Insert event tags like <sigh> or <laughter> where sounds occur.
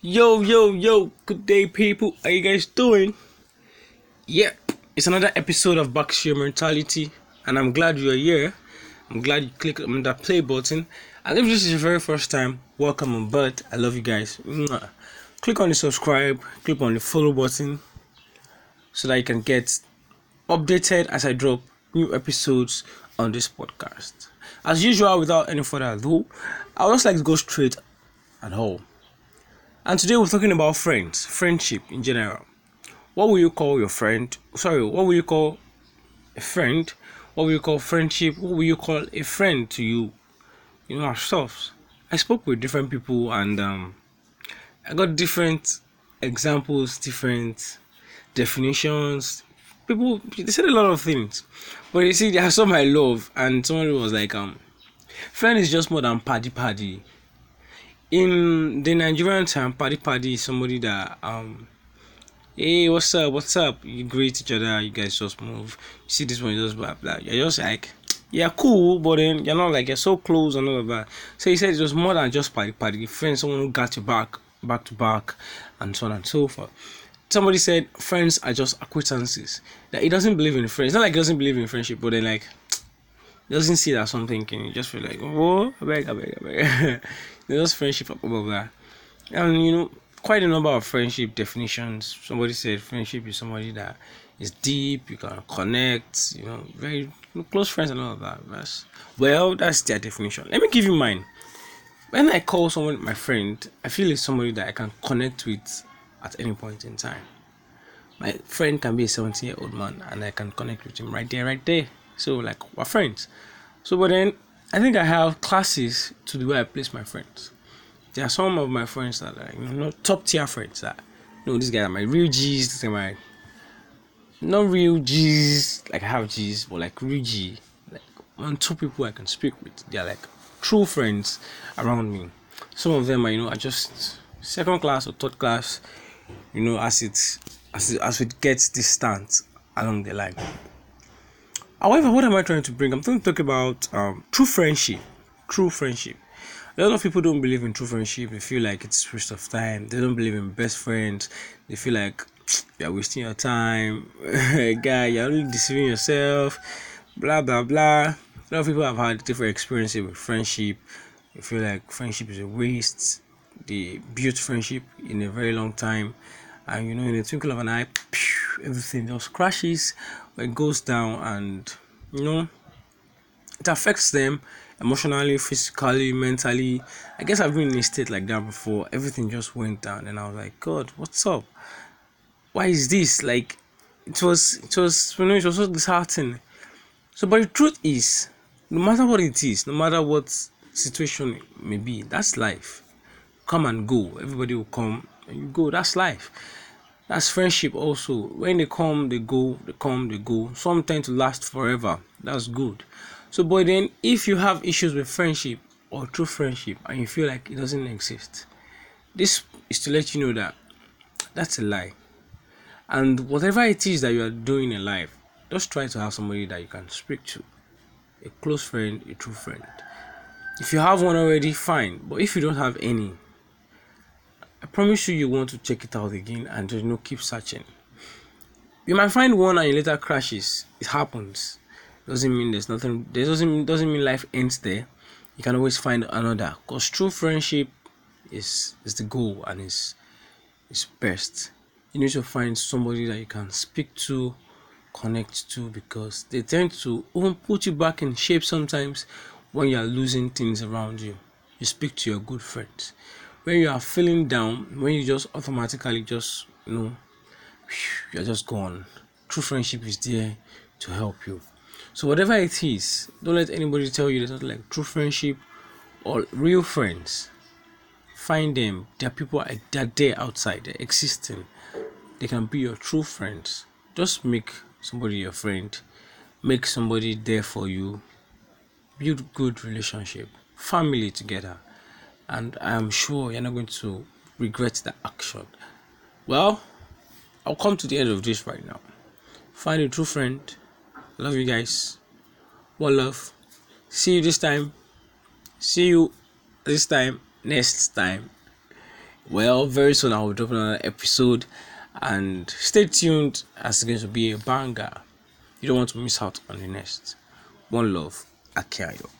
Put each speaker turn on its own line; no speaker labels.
Yo, yo, yo, good day, people. How you guys doing? Yep, it's another episode of Berkshire Mentality, and I'm glad you're here. I'm glad you clicked on that play button. And if this is your very first time, welcome on board. I love you guys. Mwah. Click on the subscribe, click on the follow button so that you can get updated as I drop new episodes on this podcast. As usual, without any further ado, I would just like to go straight at home. And today we're talking about friends, friendship in general. What will you call your friend? Sorry, what will you call a friend? What will you call friendship? What will you call a friend to you? You know, ourselves. I spoke with different people and um, I got different examples, different definitions. People they said a lot of things, but you see, there's some I love, and somebody was like, um, friend is just more than paddy paddy in the Nigerian term, paddy paddy is somebody that um hey what's up? What's up? You greet each other you guys just move. You see this one you just blah blah. You're just like yeah cool but then you're not like you're so close and all of that. So he said it was more than just paddy paddy. Friends someone who got you back back to back and so on and so forth. Somebody said friends are just acquaintances. That he doesn't believe in friends. It's not like he doesn't believe in friendship but then like doesn't see that something can you? Just feel like oh I beg I <laughs> there's friendship blah blah blah. And you know quite a number of friendship definitions. Somebody said friendship is somebody that is deep you can connect you know very close friends and all of that. That's, well that's their definition. Let me give you mine. When I call someone my friend I feel it's somebody that I can connect with at any point in time. My friend can be a 17 year old man and I can connect with him right there right there so like we're friends. So but then I think I have classes to the way I place my friends. There are some of my friends that are you know top tier friends that you know these guys are my real G's, these are my not real G's like I have G's but like real G. Like one two people I can speak with. They're like true friends around me. Some of them are you know are just second class or third class, you know, as it as it, as it gets distant along the line. However, what am I trying to bring? I'm trying to talk about um, true friendship. True friendship. A lot of people don't believe in true friendship. They feel like it's waste of time. They don't believe in best friends. They feel like <tsk> you're wasting your time. <laughs> Guy, you're only deceiving yourself. Blah blah blah. A lot of people have had different experiences with friendship. They feel like friendship is a waste. They built friendship in a very long time, and you know, in a twinkle of an eye, <tsk> everything just crashes it goes down and you know it affects them emotionally physically mentally. I guess i've been in a state like that before. Everything just went down and i was like god what's up? Why is this? Like it was it was you know it was so disheartening. So but the truth is no matter what it is no matter what situation may be that's life. Come and go. Everybody will come and you go. That's life that's friendship also. When they come, they go, they come, they go. Some tend to last forever. That's good. So, but then if you have issues with friendship or true friendship and you feel like it doesn't exist, this is to let you know that that's a lie. And whatever it is that you are doing in life, just try to have somebody that you can speak to. A close friend, a true friend. If you have one already, fine. But if you don't have any, I promise you, you want to check it out again and you know keep searching. You might find one and it later crashes. It happens. Doesn't mean there's nothing. There doesn't mean doesn't mean life ends there. You can always find another. Cause true friendship is is the goal and is is best. You need to find somebody that you can speak to, connect to, because they tend to even put you back in shape sometimes when you are losing things around you. You speak to your good friends when you are feeling down, when you just automatically just you know you're just gone. True friendship is there to help you. So whatever it is, don't let anybody tell you that like true friendship or real friends. Find them. There are people that are there outside, they're existing. They can be your true friends. Just make somebody your friend. Make somebody there for you. Build good relationship. Family together and I am sure you're not going to regret the action. Well, I'll come to the end of this right now. Find a true friend. Love you guys. One love. See you this time. See you this time next time. Well, very soon I will drop another episode, and stay tuned as it's going to be a banger. You don't want to miss out on the next. One love, Akiayo.